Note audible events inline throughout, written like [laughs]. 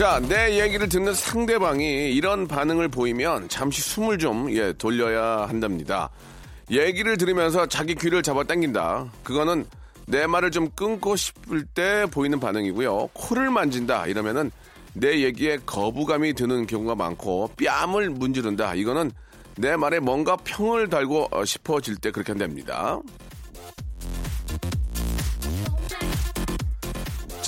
자, 내 얘기를 듣는 상대방이 이런 반응을 보이면 잠시 숨을 좀, 예, 돌려야 한답니다. 얘기를 들으면서 자기 귀를 잡아 당긴다. 그거는 내 말을 좀 끊고 싶을 때 보이는 반응이고요. 코를 만진다. 이러면은 내 얘기에 거부감이 드는 경우가 많고 뺨을 문지른다. 이거는 내 말에 뭔가 평을 달고 어, 싶어질 때 그렇게 한답니다.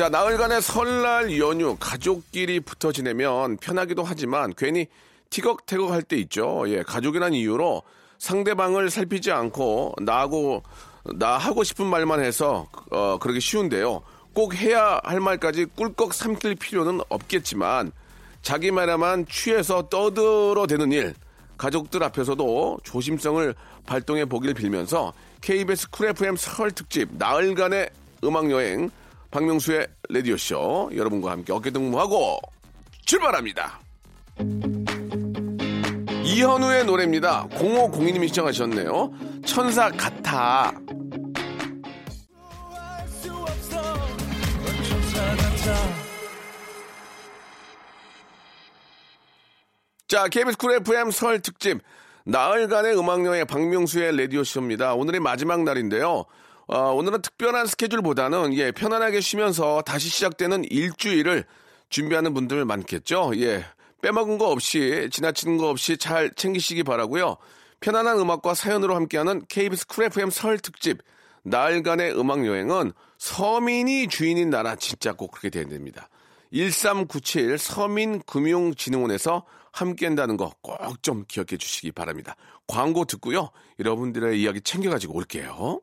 자, 나흘간의 설날 연휴 가족끼리 붙어 지내면 편하기도 하지만 괜히 티격태격 할 때 있죠. 예, 가족이란 이유로 상대방을 살피지 않고 나하고 나 하고 싶은 말만 해서 어 그러기 쉬운데요. 꼭 해야 할 말까지 꿀꺽 삼킬 필요는 없겠지만 자기 말에만 취해서 떠들어대는 일 가족들 앞에서도 조심성을 발동해 보길 빌면서 KBS 쿨 FM 설 특집 나흘간의 음악 여행 박명수의 라디오 쇼 여러분과 함께 어깨동무하고 출발합니다. 이현우의 노래입니다. 0502님이 시청하셨네요. 천사 같아. 자, KBS 쿨 FM 설 특집 나흘간의 음악여행 박명수의 라디오쇼입니다. 오늘의 마지막 날인데요. 어, 오늘은 특별한 스케줄보다는 예, 편안하게 쉬면서 다시 시작되는 일주일을 준비하는 분들 많겠죠. 예. 빼먹은 거 없이 지나치는 거 없이 잘 챙기시기 바라고요. 편안한 음악과 사연으로 함께하는 KBS 쿨 FM 설 특집 나흘간의 음악 여행은 서민이 주인인 나라 진짜 꼭 그렇게 돼야 됩니다. 1397 서민금융진흥원에서 함께한다는 거 꼭 좀 기억해 주시기 바랍니다. 광고 듣고요. 여러분들의 이야기 챙겨가지고 올게요.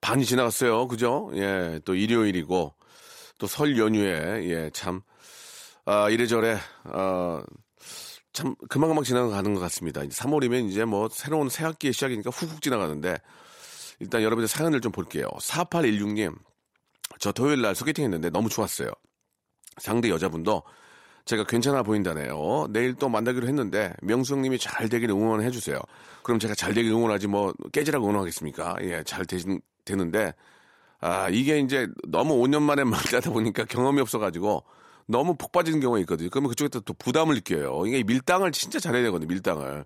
반이 지나갔어요. 그죠? 예, 또 일요일이고 또 설 연휴에 예, 참 아, 이래저래 아, 참 금방금방 지나가는 것 같습니다. 이제 3월이면 이제 뭐 새로운 새 학기의 시작이니까 훅훅 지나가는데 일단 여러분들 사연을 좀 볼게요. 4816님, 저 토요일 날 소개팅 했는데 너무 좋았어요. 상대 여자분도 제가 괜찮아 보인다네요. 내일 또 만나기로 했는데 명수 형님이 잘 되길 응원해 주세요. 그럼 제가 잘 되길 응원하지 뭐 깨지라고 응원하겠습니까? 예, 잘 되, 되는데 아 이게 이제 너무 5년 만에 [laughs] 만나다 보니까 경험이 없어가지고 너무 폭 빠지는 경우가 있거든요. 그러면 그쪽에서 또 부담을 느껴요. 이게 밀당을 진짜 잘해야 되거든요. 밀당을.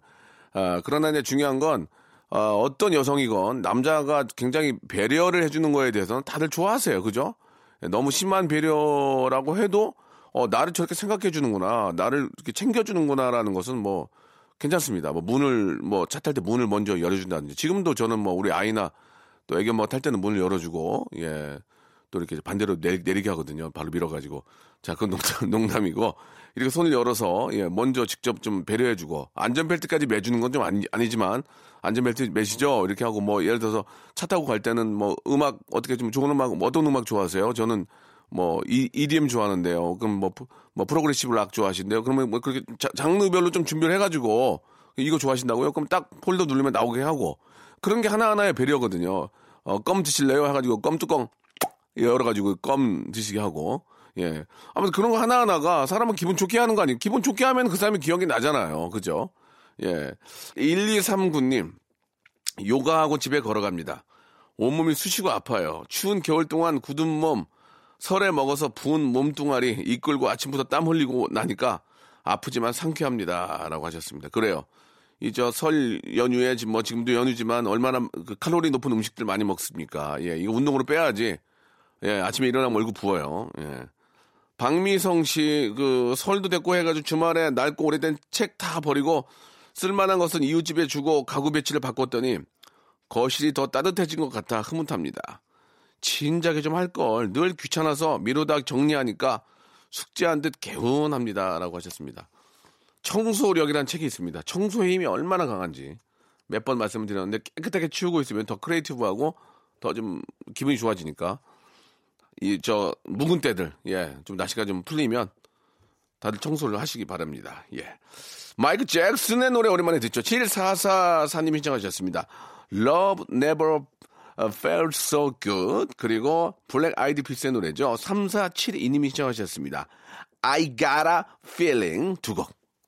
아 그러나 이제 중요한 건 어, 어떤 여성이건 남자가 굉장히 배려를 해주는 거에 대해서는 다들 좋아하세요. 그죠? 너무 심한 배려라고 해도 어, 나를 저렇게 생각해 주는구나. 나를 이렇게 챙겨 주는구나라는 것은 뭐 괜찮습니다. 뭐 문을 뭐 차 탈 때 문을 먼저 열어 준다든지 지금도 저는 뭐 우리 아이나 또 애견 뭐 탈 때는 문을 열어주고 예. 또 이렇게 반대로 내, 내리게 하거든요. 바로 밀어가지고. 자, 그건 농담, [laughs] 농담이고. 이렇게 손을 열어서, 예, 먼저 직접 좀 배려해주고. 안전벨트까지 매주는 건 좀 아니, 아니지만, 안전벨트 매시죠? 이렇게 하고, 뭐, 예를 들어서 차 타고 갈 때는 뭐, 음악, 어떻게 좀 좋은 음악, 뭐 어떤 음악 좋아하세요? 저는 뭐, 이, EDM 좋아하는데요. 그럼 뭐, 프- 뭐, 프로그레시브 락 좋아하신대요. 그러면 뭐, 그렇게 자- 장르별로 좀 준비를 해가지고, 이거 좋아하신다고요? 그럼 딱 폴더 누르면 나오게 하고. 그런 게 하나하나의 배려거든요. 어, 껌 드실래요? 해가지고 껌 뚜껑 열어가지고 껌 드시게 하고. 예. 아무튼 그런 거 하나하나가 사람은 기분 좋게 하는 거 아니에요? 기분 좋게 하면 그 사람이 기억이 나잖아요. 그죠? 예. 1239님, 요가하고 집에 걸어갑니다. 온몸이 쑤시고 아파요. 추운 겨울 동안 굳은 몸, 설에 먹어서 부은 몸뚱아리 이끌고 아침부터 땀 흘리고 나니까 아프지만 상쾌합니다. 라고 하셨습니다. 그래요. 이 저 설 연휴에 지금 뭐 지금도 연휴지만 얼마나 그 칼로리 높은 음식들 많이 먹습니까? 예, 이거 운동으로 빼야지. 예, 아침에 일어나면 얼굴 부어요. 예. 박미성 씨, 그, 설도 됐고 해가지고 주말에 낡고 오래된 책 다 버리고 쓸만한 것은 이웃집에 주고 가구 배치를 바꿨더니 거실이 더 따뜻해진 것 같아 흐뭇합니다. 진작에 좀 할 걸. 늘 귀찮아서 미루다 정리하니까 숙제한 듯 개운합니다. 라고 하셨습니다. 청소력이라는 책이 있습니다. 청소의 힘이 얼마나 강한지 몇 번 말씀을 드렸는데 깨끗하게 치우고 있으면 더 creative하고 더 좀 기분이 좋아지니까 이 저 묵은 때들 예 좀 날씨가 좀 풀리면 다들 청소를 하시기 바랍니다. 예. 마이크 잭슨의 노래 오랜만에 듣죠. 7444님이 신청하셨습니다. Love Never Felt So Good 그리고 블랙 아이디 피스의 노래죠. 3472님이 신청하셨습니다. I Got a Feeling 두 곡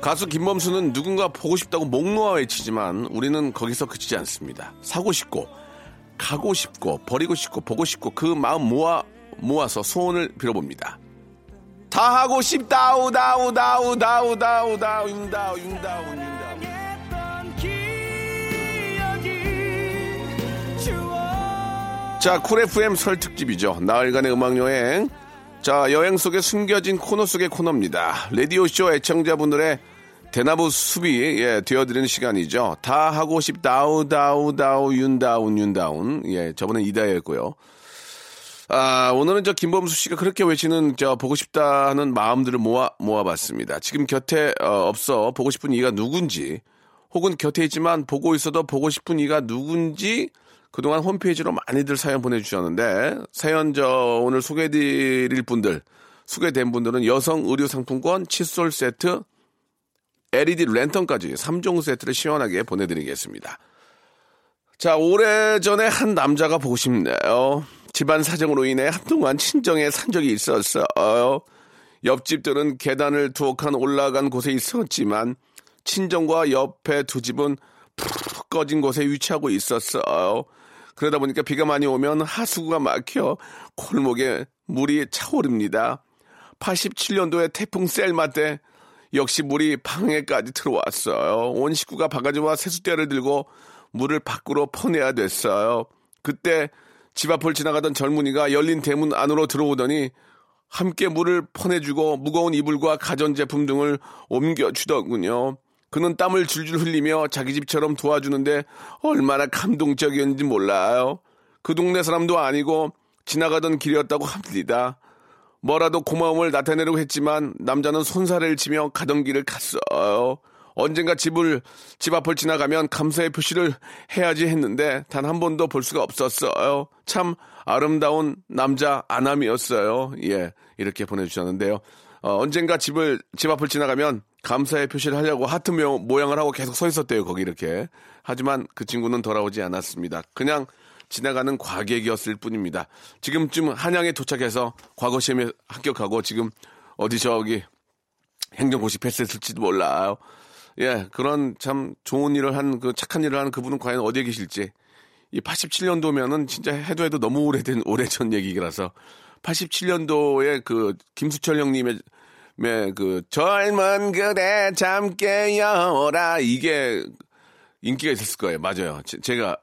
가수 김범수는 누군가 보고 싶다고 목 놓아 외치지만 우리는 거기서 그치지 않습니다. 사고 싶고 가고 싶고 버리고 싶고 보고 싶고 그 마음 모아 모아서 소원을 빌어봅니다. 다 하고 싶다우 다우 다우 다우 다우 다우 했던 기억이 추억 자, 쿨 FM 설 특집이죠. 나흘간의 음악 여행. 자, 여행 속에 숨겨진 코너 속의 코너입니다. 라디오쇼 애청자분들의 대나무 숲이, 예, 되어드리는 시간이죠. 다 하고 싶다우, 다우, 다우, 윤다운, 윤다운. 예, 저번엔 이다였고요. 아, 오늘은 저 김범수 씨가 그렇게 외치는 저 보고 싶다 하는 마음들을 모아, 모아봤습니다. 지금 곁에 어, 없어 보고 싶은 이가 누군지, 혹은 곁에 있지만 보고 있어도 보고 싶은 이가 누군지 그동안 홈페이지로 많이들 사연 보내주셨는데 사연 저 오늘 소개해드릴 분들 소개된 분들은 여성 의류 상품권 칫솔 세트 LED 랜턴까지 3종 세트를 시원하게 보내드리겠습니다. 자, 오래전에 한 남자가 보고 싶네요. 집안 사정으로 인해 한동안 친정에 산 적이 있었어요. 옆집들은 계단을 두 칸 올라간 곳에 있었지만 친정과 옆에 두 집은 푹 꺼진 곳에 위치하고 있었어요. 그러다 보니까 비가 많이 오면 하수구가 막혀 골목에 물이 차오릅니다. 87년도에 태풍 셀마 때 역시 물이 방에까지 들어왔어요. 온 식구가 바가지와 세숫대를 들고 물을 밖으로 퍼내야 됐어요. 그때 집 앞을 지나가던 젊은이가 열린 대문 안으로 들어오더니 함께 물을 퍼내주고 무거운 이불과 가전제품 등을 옮겨주더군요. 그는 땀을 줄줄 흘리며 자기 집처럼 도와주는데 얼마나 감동적이었는지 몰라요. 그 동네 사람도 아니고 지나가던 길이었다고 합니다. 뭐라도 고마움을 나타내려고 했지만 남자는 손사래를 치며 가던 길을 갔어요. 언젠가 집을 집 앞을 지나가면 감사의 표시를 해야지 했는데 단 한 번도 볼 수가 없었어요. 참 아름다운 남자 아남이었어요. 예, 이렇게 보내주셨는데요. 어, 언젠가 집을 집 앞을 지나가면 감사의 표시를 하려고 하트 모- 모양을 하고 계속 서 있었대요. 거기 이렇게. 하지만 그 친구는 돌아오지 않았습니다. 그냥 지나가는 과객이었을 뿐입니다. 지금쯤 한양에 도착해서 과거 시험에 합격하고 지금 어디 저기 행정고시 패스했을지도 몰라요. 예, 그런 참 좋은 일을 한 그 착한 일을 하는 그분은 과연 어디에 계실지. 이 87년도면은 진짜 해도 해도 너무 오래된 오래전 얘기라서 87년도에 그 김수철 형님의 의그 젊은 그대 잠 깨어라 이게 인기가 있었을 거예요. 맞아요. 제, 가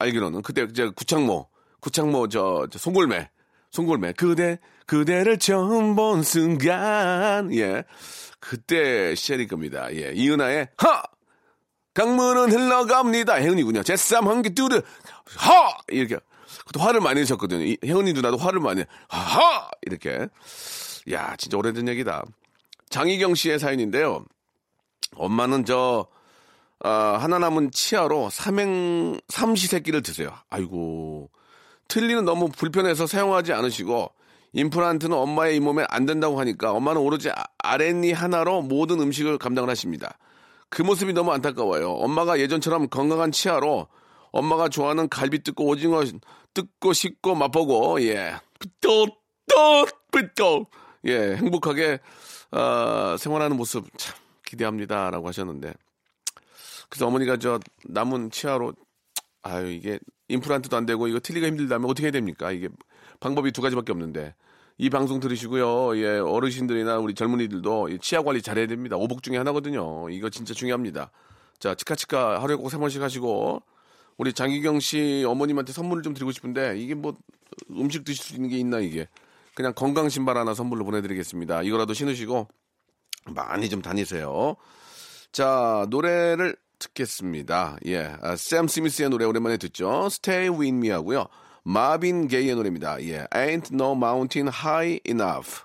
알기로는 그때 저 구창모 구창모 저, 저 송골매 송골매 그대 그대를 처음 본 순간 예 그때 시절일 겁니다. 예 이은하의 하 강물은 흘러갑니다. 혜은이군요. 제쌈 한개 뚜르 하 이렇게 그때 화를 많이 내셨거든요. 이- 혜은이 누나도 화를 많이 하하 이렇게 야 진짜 오래된 얘기다. 장희경 씨의 사연인데요. 엄마는 저 아, 하나 남은 치아로 삼행 삼시세끼를 드세요. 아이고 틀니는 너무 불편해서 사용하지 않으시고 임플란트는 엄마의 잇몸에 안 된다고 하니까 엄마는 오로지 아- 아랫니 하나로 모든 음식을 감당을 하십니다. 그 모습이 너무 안타까워요. 엄마가 예전처럼 건강한 치아로 엄마가 좋아하는 갈비 뜯고 오징어 뜯고 씻고 맛보고 예. 또, 또, 또. 예, 행복하게 어, 생활하는 모습 참 기대합니다라고 하셨는데 그래서 어머니가 저 남은 치아로 아유 이게 임플란트도 안 되고 이거 틀리가 힘들다면 어떻게 해야 됩니까? 이게 방법이 두 가지밖에 없는데 이 방송 들으시고요. 예, 어르신들이나 우리 젊은이들도 치아 관리 잘해야 됩니다. 오복 중에 하나거든요. 이거 진짜 중요합니다. 자, 치카치카 하루에 꼭 세 번씩 하시고 우리 장기경 씨 어머님한테 선물을 좀 드리고 싶은데 이게 뭐 음식 드실 수 있는 게 있나 이게 그냥 건강 신발 하나 선물로 보내드리겠습니다. 이거라도 신으시고 많이 좀 다니세요. 자, 노래를 듣겠습니다. 예, 아, 샘 스미스의 노래 오랜만에 듣죠. Stay With Me 하고요. 마빈 게이의 노래입니다. 예, Ain't No Mountain High Enough.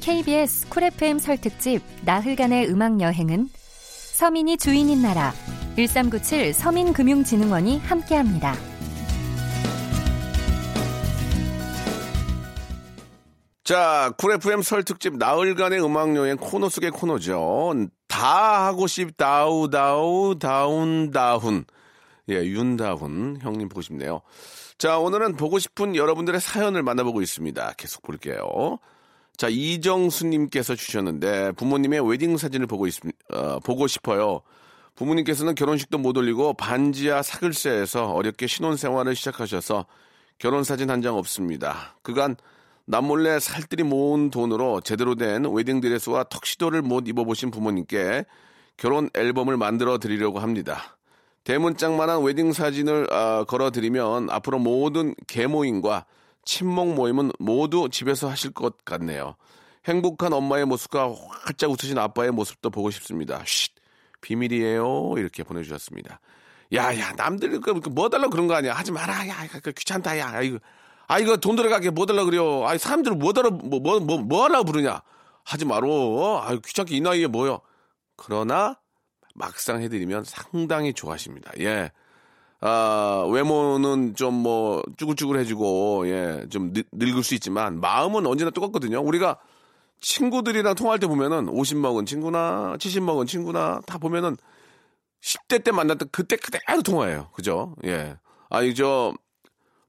KBS 쿨 FM 설 특집 나흘간의 음악 여행은 서민이 주인인 나라 1397 서민금융진흥원이 함께합니다. 자, 쿨 FM 설 특집 나흘간의 음악 여행 코너 속의 코너죠. 다 하고 싶다우 다우 다운 다훈. 예, 윤다훈 형님 보고 싶네요. 자, 오늘은 보고 싶은 여러분들의 사연을 만나보고 있습니다. 계속 볼게요. 자, 이정수님께서 주셨는데 부모님의 웨딩 사진을 보고 있, 어, 보고 싶어요. 부모님께서는 결혼식도 못 올리고 반지하 사글세에서 어렵게 신혼 생활을 시작하셔서 결혼 사진 한 장 없습니다. 그간 남몰래 살뜰히 모은 돈으로 제대로 된 웨딩드레스와 턱시도를 못 입어보신 부모님께 결혼 앨범을 만들어 드리려고 합니다. 대문짝만한 웨딩 사진을 어, 걸어드리면 앞으로 모든 계모임과 친목 모임은 모두 집에서 하실 것 같네요. 행복한 엄마의 모습과 활짝 웃으신 아빠의 모습도 보고 싶습니다. 쉿, 비밀이에요. 이렇게 보내주셨습니다. 야, 야, 남들 그, 그뭐 달라 그런 거 아니야. 하지 마라. 야, 그 귀찮다. 야, 이거. 아 이거 돈 들어가게 뭐 달라 그래요. 아 사람들 뭐 달라 뭐뭐뭐 뭐, 뭐 하려고 부르냐. 하지 마로. 아 귀찮게 이 나이에 뭐요. 그러나 막상 해드리면 상당히 좋아하십니다. 예. 아, 외모는 좀 뭐 쭈글쭈글해지고 예, 좀 늙을 수 있지만 마음은 언제나 똑같거든요. 우리가 친구들이랑 통화할 때 보면은 50 먹은 친구나 70 먹은 친구나 다 보면은 10대 때 만났던 그때 그대로 통화해요. 그죠? 예. 아니 저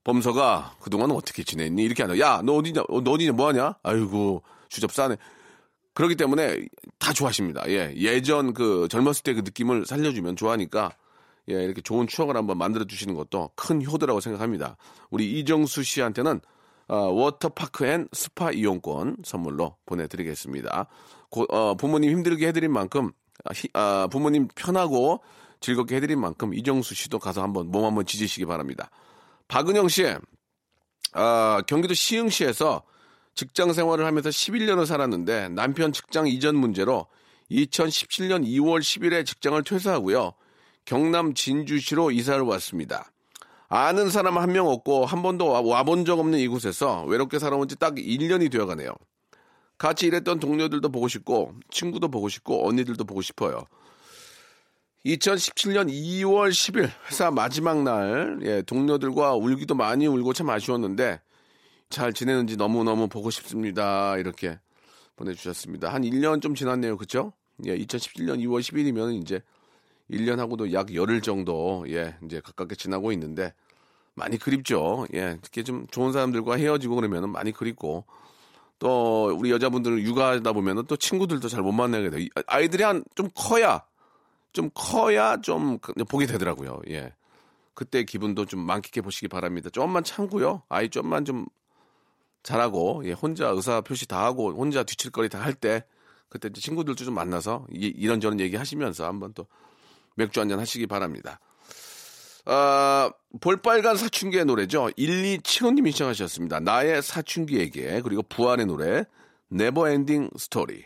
범서가 그동안 어떻게 지냈니? 이렇게 하나. 야, 너 어디냐? 어, 너 어디냐? 뭐 하냐? 아이고, 주접 싸네. 그렇기 때문에 다 좋아하십니다. 예. 예전 그 젊었을 때 그 느낌을 살려주면 좋아하니까 예, 이렇게 좋은 추억을 한번 만들어 주시는 것도 큰 효도라고 생각합니다. 우리 이정수 씨한테는 어, 워터파크 and 스파 이용권 선물로 보내드리겠습니다. 고, 어, 부모님 힘들게 해드린 만큼, 아, 히, 아, 부모님 편하고 즐겁게 해드린 만큼 이정수 씨도 가서 한번 몸 한번 지지시기 바랍니다. 박은영 씨, 아, 경기도 시흥시에서 직장 생활을 하면서 11년을 살았는데 남편 직장 이전 문제로 2017년 2월 10일에 직장을 퇴사하고요. 경남 진주시로 이사를 왔습니다. 아는 사람 한 명 없고 한 번도 와본 적 없는 이곳에서 외롭게 살아온 지 딱 1년이 되어 가네요. 같이 일했던 동료들도 보고 싶고 친구도 보고 싶고 언니들도 보고 싶어요. 2017년 2월 10일 회사 마지막 날 예, 동료들과 울기도 많이 울고 참 아쉬웠는데 잘 지내는지 너무너무 보고 싶습니다. 이렇게 보내주셨습니다. 한 1년 좀 지났네요. 그쵸? 예, 2017년 2월 10일이면 이제 1년하고도 약 열흘 정도 예, 이제 가깝게 지나고 있는데 많이 그립죠. 예, 특히 좀 좋은 사람들과 헤어지고 그러면은 많이 그립고 또 우리 여자분들 육아하다 보면은 또 친구들도 잘 못 만나게 돼요. 아이들이 한 좀 커야 좀 커야 좀 보게 되더라고요. 예. 그때 기분도 좀 만끽해 보시기 바랍니다. 좀만 참고요. 아이 좀만 좀 잘하고 예, 혼자 의사 표시 다 하고 혼자 뒤칠거리 다 할 때 그때 친구들도 좀 만나서 이, 이런저런 얘기 하시면서 한번 또 맥주 한잔 하시기 바랍니다. 아, 볼빨간 사춘기의 노래죠. 1275님이 시청하셨습니다. 나의 사춘기에게 그리고 부활의 노래 Never Ending Story.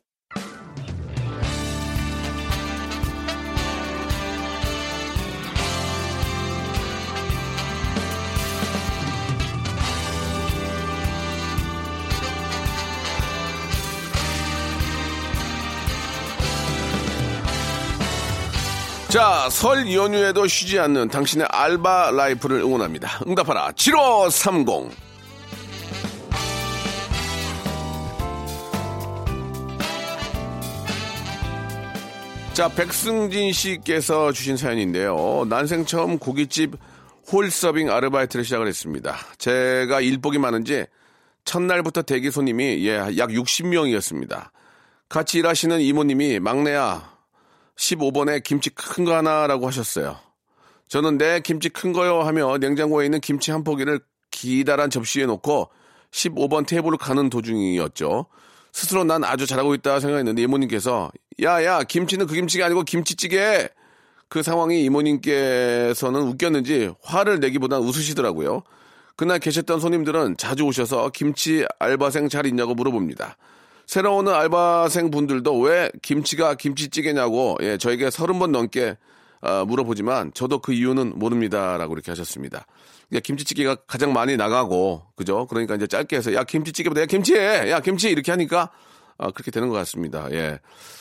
자, 설 연휴에도 쉬지 않는 당신의 알바 life를 응원합니다. 응답하라 7530. 자, 백승진 씨께서 주신 사연인데요. 난생 처음 고깃집 홀서빙 아르바이트를 시작을 했습니다. 제가 일복이 많은지 첫날부터 대기 손님이 예, 약 60명이었습니다. 같이 일하시는 이모님이 막내야 15번에 김치 큰 거 하나라고 하셨어요. 저는 내 김치 큰 거요 하며 냉장고에 있는 김치 한 포기를 기다란 접시에 놓고 15번 테이블을 가는 도중이었죠. 스스로 난 아주 잘하고 있다 생각했는데 이모님께서 야야 김치는 그 김치가 아니고 김치찌개 그 상황이 이모님께서는 웃겼는지 화를 내기보단 웃으시더라고요. 그날 계셨던 손님들은 자주 오셔서 김치 알바생 잘 있냐고 물어봅니다. 새로 오는 알바생 분들도 왜 김치가 김치찌개냐고 예, 저에게 서른 번 넘게 어, 물어보지만 저도 그 이유는 모릅니다라고 이렇게 하셨습니다. 야, 김치찌개가 가장 많이 나가고 그죠? 그러니까 이제 짧게 해서 야 김치찌개보다 야 김치해 야 김치 이렇게 하니까 아, 그렇게 되는 것 같습니다. 예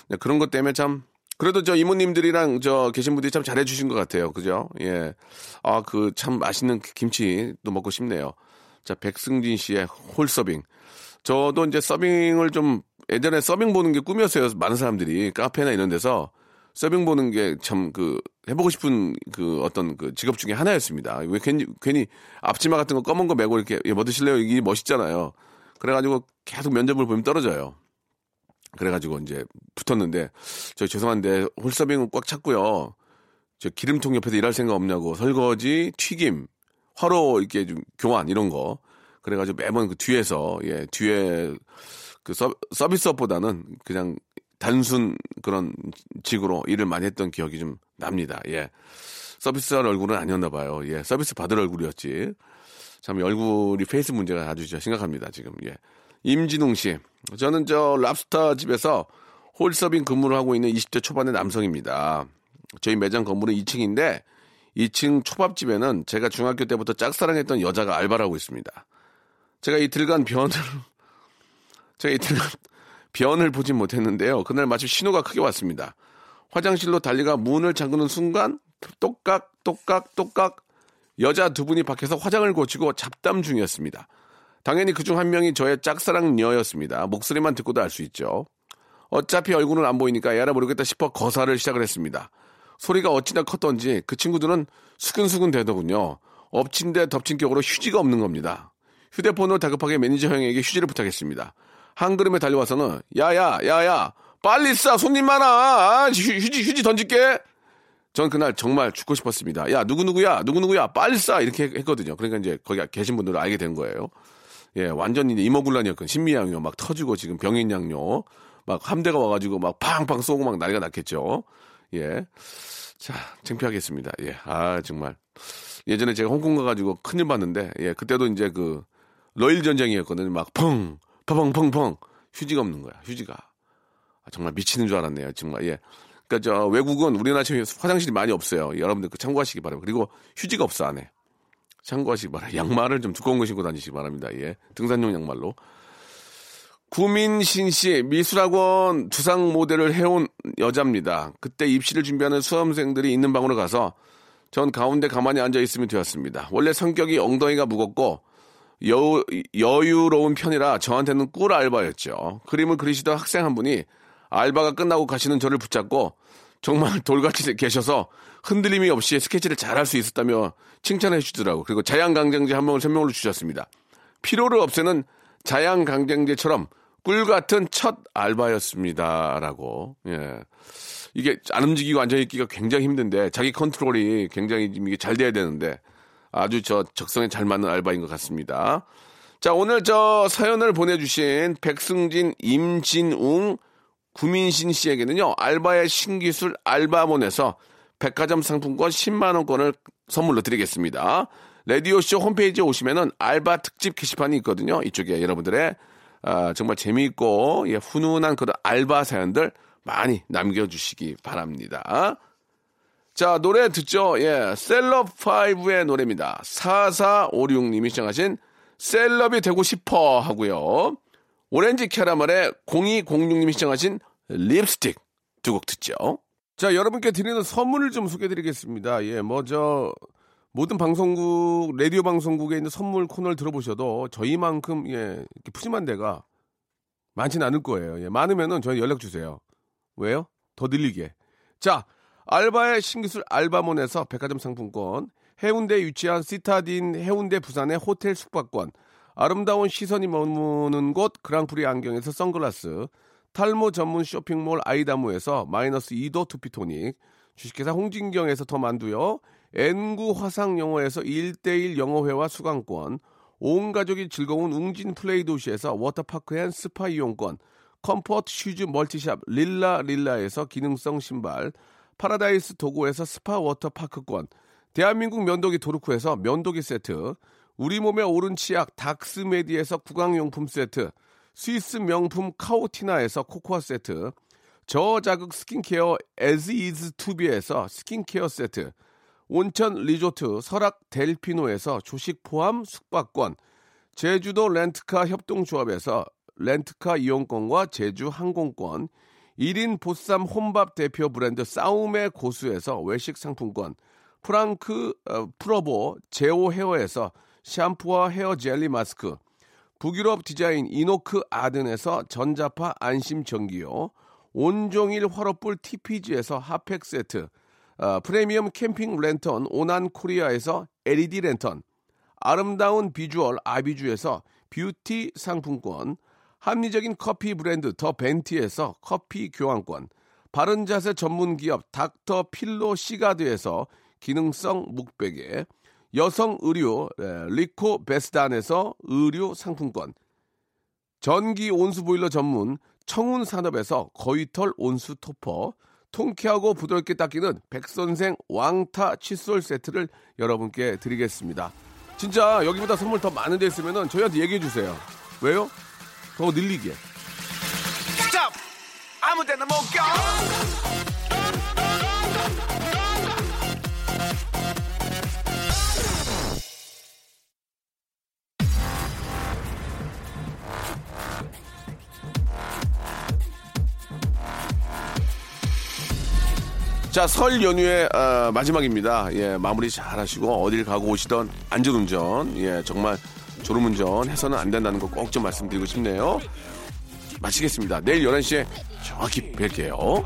네, 그런 것 때문에 참 그래도 저 이모님들이랑 저 계신 분들이 참 잘해주신 것 같아요. 그죠? 예. 아, 그 참 맛있는 김치도 먹고 싶네요. 자, 백승진 씨의 홀서빙. 저도 이제 서빙을 좀 예전에 서빙 보는 게 꿈이었어요. 많은 사람들이 카페나 이런 데서 서빙 보는 게 참 그 해보고 싶은 그 어떤 그 직업 중에 하나였습니다. 왜 괜히 괜히 앞치마 같은 거 검은 거 메고 이렇게 예, 뭐 드실래요? 이게 멋있잖아요. 그래가지고 계속 면접을 보면 떨어져요. 그래가지고 이제 붙었는데 저 죄송한데 홀서빙은 꽉 찼고요. 저 기름통 옆에서 일할 생각 없냐고 설거지, 튀김, 화로 이렇게 좀 교환 이런 거. 그래가지고 매번 그 뒤에서 예 뒤에 그 서, 서비스업보다는 그냥 단순 그런 직으로 일을 많이 했던 기억이 좀 납니다. 예. 서비스할 얼굴은 아니었나 봐요. 예. 서비스 받을 얼굴이었지. 참 얼굴이 face 문제가 아주 심각합니다. 지금. 예. 임진웅 씨. 저는 저 랍스터 집에서 홀서빙 근무를 하고 있는 20대 초반의 남성입니다. 저희 매장 건물은 2층인데 2층 초밥집에는 제가 중학교 때부터 짝사랑했던 여자가 알바를 하고 있습니다. 제가 이틀간 변을 [laughs] 제가 이틀간 변을 보진 못했는데요. 그날 마침 신호가 크게 왔습니다. 화장실로 달리가 문을 잠그는 순간 똑깍 똑깍 똑깍 여자 두 분이 밖에서 화장을 고치고 잡담 중이었습니다. 당연히 그 중 한 명이 저의 짝사랑녀였습니다. 목소리만 듣고도 알 수 있죠. 어차피 얼굴은 안 보이니까 야라 모르겠다 싶어 거사를 시작을 했습니다. 소리가 어찌나 컸던지 그 친구들은 수근수근 되더군요. 엎친 데 덮친 격으로 휴지가 없는 겁니다. 휴대폰으로 다급하게 매니저 형에게 휴지를 부탁했습니다. 한 걸음에 달려와서는 야야 야야 빨리 싸 손님 많아 아, 휴, 휴지 휴지 던질게 전 그날 정말 죽고 싶었습니다. 야 누구 누구야 누구 누구야 빨리 싸 이렇게 했거든요. 그러니까 이제 거기 계신 분들은 알게 된 거예요. 예 완전히 이모군란이었건 신미양요 막 터지고 지금 병인양요 막 함대가 와가지고 막 팡팡 쏘고 막 난리가 났겠죠. 예. 자, 창피하겠습니다. 예. 아, 정말. 예전에 제가 홍콩 가가지고 큰일 봤는데, 예. 그때도 이제 그, 러일 전쟁이었거든요. 막 펑, 펑펑펑펑. 휴지가 없는 거야, 휴지가. 아, 정말 미치는 줄 알았네요. 정말, 예. 그니까 저, 외국은 우리나라처럼 화장실이 많이 없어요. 여러분들 그 참고하시기 바랍니다. 그리고 휴지가 없어, 안에. 참고하시기 바랍니다. 양말을 좀 두꺼운 거 신고 다니시기 바랍니다. 예. 등산용 양말로. 구민신 씨, 미술학원 두상 모델을 해온 여자입니다. 그때 입시를 준비하는 수험생들이 있는 방으로 가서 전 가운데 가만히 앉아 있으면 되었습니다. 원래 성격이 엉덩이가 무겁고 여, 여유로운 편이라 저한테는 꿀 알바였죠. 그림을 그리시던 학생 한 분이 알바가 끝나고 가시는 저를 붙잡고 정말 [laughs] 돌같이 계셔서 흔들림이 없이 스케치를 잘할 수 있었다며 칭찬해 주더라고. 그리고 자양강장제 한 명을 설명을 주셨습니다. 피로를 없애는 자양강장제처럼 꿀 같은 첫 알바였습니다라고. 예. 이게 안 움직이고 앉아 있기가 굉장히 힘든데 자기 컨트롤이 굉장히 이게 잘 돼야 되는데 아주 저 적성에 잘 맞는 알바인 것 같습니다. 자, 오늘 저 사연을 보내주신 백승진, 임진웅, 구민신 씨에게는요, 알바의 신기술 알바몬에서 백화점 상품권 10만원권을 선물로 드리겠습니다. 라디오쇼 홈페이지에 오시면은 알바 특집 게시판이 있거든요. 이쪽에 여러분들의 아, 정말 재미있고 예, 훈훈한 그런 알바 사연들 많이 남겨주시기 바랍니다. 자, 노래 듣죠? 예, 셀럽5의 노래입니다. 4456님이 시청하신 셀럽이 되고 싶어 하고요. 오렌지 캐러멜의 0206님이 시청하신 립스틱 두 곡 듣죠. 자, 여러분께 드리는 선물을 좀 소개해 드리겠습니다. 예, 뭐, 저, 모든 방송국, 라디오 방송국에 있는 선물 코너를 들어보셔도 저희만큼, 예, 푸짐한 데가 많지는 않을 거예요. 예, 많으면은 저희 연락 주세요. 왜요? 더 늘리게. 자, 알바의 신기술 알바몬에서 백화점 상품권, 해운대에 위치한 시타딘 해운대 부산의 호텔 숙박권, 아름다운 시선이 머무는 곳 그랑프리 안경에서 선글라스, 탈모 전문 쇼핑몰 아이다무에서 마이너스 2도 투피토닉, 주식회사 홍진경에서 더 만두요, N구 화상영어에서 1대1 영어회화 수강권, 온 가족이 즐거운 웅진 플레이 도시에서 워터파크 and 스파 이용권, comfort shoes 멀티샵 릴라 릴라에서 기능성 신발, 파라다이스 도고에서 스파 워터파크권, 대한민국 면도기 도루코에서 면도기 세트, 우리 몸의 오른 치약 닥스메디에서 구강용품 세트, 스위스 명품 카오티나에서 코코아 세트, 저자극 스킨케어 에즈이즈 투비에서 스킨케어 세트, 온천 리조트 설악 델피노에서 조식 포함 숙박권, 제주도 렌트카 협동조합에서 렌트카 이용권과 제주 항공권, 1인 보쌈 혼밥 대표 브랜드 싸움의 고수에서 외식 상품권, 프랑크 어, 프로보 제오 헤어에서 샴푸와 헤어 젤리 마스크, 북유럽 디자인 이노크 아든에서 전자파 안심 전기요, 온종일 화로불 TPG에서 핫팩 세트, 어, 프리미엄 캠핑 랜턴 오난 코리아에서 LED 랜턴, 아름다운 비주얼 아비주에서 뷰티 상품권, 합리적인 커피 브랜드 더 벤티에서 커피 교환권, 바른 자세 전문 기업 닥터 필로 시가드에서 기능성 묵베개, 여성 의류 리코 베스단에서 의류 상품권, 전기 온수 보일러 전문 청운 산업에서 거위털 온수 토퍼, 통쾌하고 부드럽게 닦이는 백선생 왕타 칫솔 세트를 여러분께 드리겠습니다. 진짜 여기보다 선물 더 많은 데 있으면 저희한테 얘기해 주세요. 왜요? 더 늘리게. 스탑! 아무 데나 못 가! 자, 설 연휴의 어, 마지막입니다. 예, 마무리 잘 하시고 어딜 가고 오시던 안전운전, 예, 정말 졸음운전 해서는 안 된다는 거 꼭 좀 말씀드리고 싶네요. 마치겠습니다. 내일 11시에 정확히 뵐게요.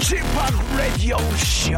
지팍 라디오 쇼